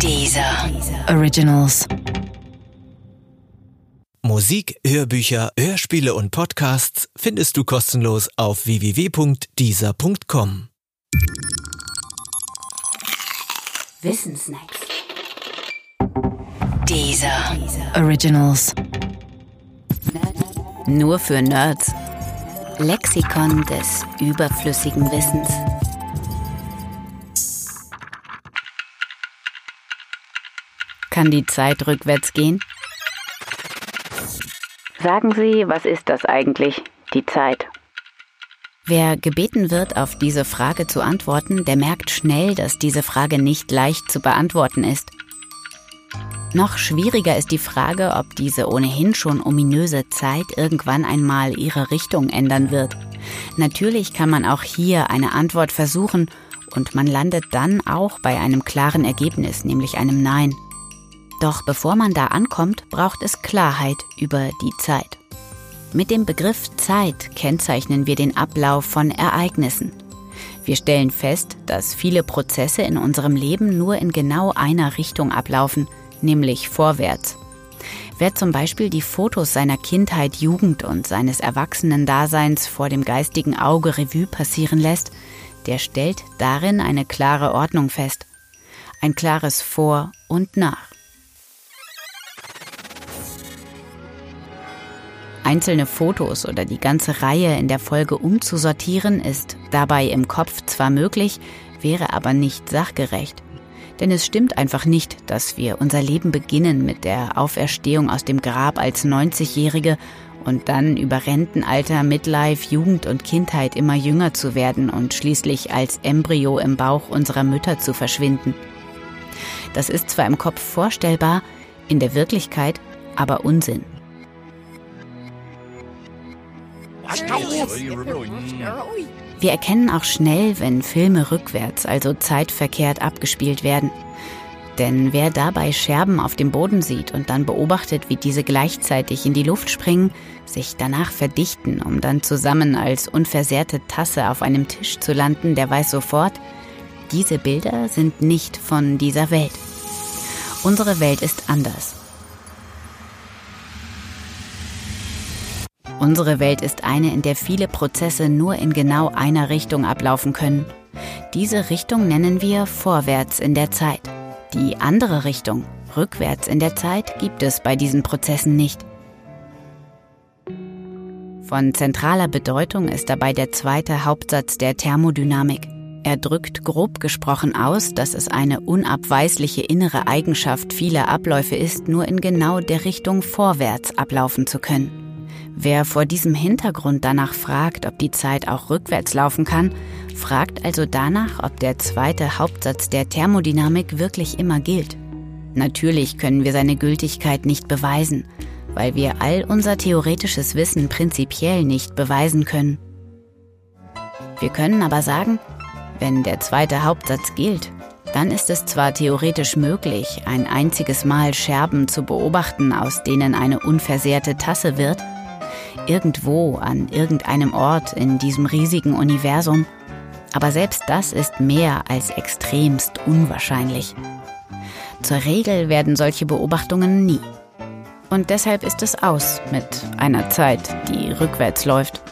Dieser Originals. Musik, Hörbücher, Hörspiele und Podcasts findest du kostenlos auf www.dieser.com. Wissensnacks. Dieser Originals. Nur für Nerds. Lexikon des überflüssigen Wissens. Kann die Zeit rückwärts gehen? Sagen Sie, was ist das eigentlich, die Zeit? Wer gebeten wird, auf diese Frage zu antworten, der merkt schnell, dass diese Frage nicht leicht zu beantworten ist. Noch schwieriger ist die Frage, ob diese ohnehin schon ominöse Zeit irgendwann einmal ihre Richtung ändern wird. Natürlich kann man auch hier eine Antwort versuchen und man landet dann auch bei einem klaren Ergebnis, nämlich einem Nein. Doch bevor man da ankommt, braucht es Klarheit über die Zeit. Mit dem Begriff Zeit kennzeichnen wir den Ablauf von Ereignissen. Wir stellen fest, dass viele Prozesse in unserem Leben nur in genau einer Richtung ablaufen, nämlich vorwärts. Wer zum Beispiel die Fotos seiner Kindheit, Jugend und seines Erwachsenendaseins vor dem geistigen Auge Revue passieren lässt, der stellt darin eine klare Ordnung fest. Ein klares Vor und Nach. Einzelne Fotos oder die ganze Reihe in der Folge umzusortieren ist dabei im Kopf zwar möglich, wäre aber nicht sachgerecht. Denn es stimmt einfach nicht, dass wir unser Leben beginnen mit der Auferstehung aus dem Grab als 90-Jährige und dann über Rentenalter, Midlife, Jugend und Kindheit immer jünger zu werden und schließlich als Embryo im Bauch unserer Mütter zu verschwinden. Das ist zwar im Kopf vorstellbar, in der Wirklichkeit aber Unsinn. Wir erkennen auch schnell, wenn Filme rückwärts, also zeitverkehrt abgespielt werden. Denn wer dabei Scherben auf dem Boden sieht und dann beobachtet, wie diese gleichzeitig in die Luft springen, sich danach verdichten, um dann zusammen als unversehrte Tasse auf einem Tisch zu landen, der weiß sofort, diese Bilder sind nicht von dieser Welt. Unsere Welt ist anders. Unsere Welt ist eine, in der viele Prozesse nur in genau einer Richtung ablaufen können. Diese Richtung nennen wir vorwärts in der Zeit. Die andere Richtung, rückwärts in der Zeit, gibt es bei diesen Prozessen nicht. Von zentraler Bedeutung ist dabei der zweite Hauptsatz der Thermodynamik. Er drückt grob gesprochen aus, dass es eine unabweisliche innere Eigenschaft vieler Abläufe ist, nur in genau der Richtung vorwärts ablaufen zu können. Wer vor diesem Hintergrund danach fragt, ob die Zeit auch rückwärts laufen kann, fragt also danach, ob der zweite Hauptsatz der Thermodynamik wirklich immer gilt. Natürlich können wir seine Gültigkeit nicht beweisen, weil wir all unser theoretisches Wissen prinzipiell nicht beweisen können. Wir können aber sagen, wenn der zweite Hauptsatz gilt, dann ist es zwar theoretisch möglich, ein einziges Mal Scherben zu beobachten, aus denen eine unversehrte Tasse wird, irgendwo an irgendeinem Ort in diesem riesigen Universum, aber selbst das ist mehr als extremst unwahrscheinlich. Zur Regel werden solche Beobachtungen nie. Und deshalb ist es aus mit einer Zeit, die rückwärts läuft.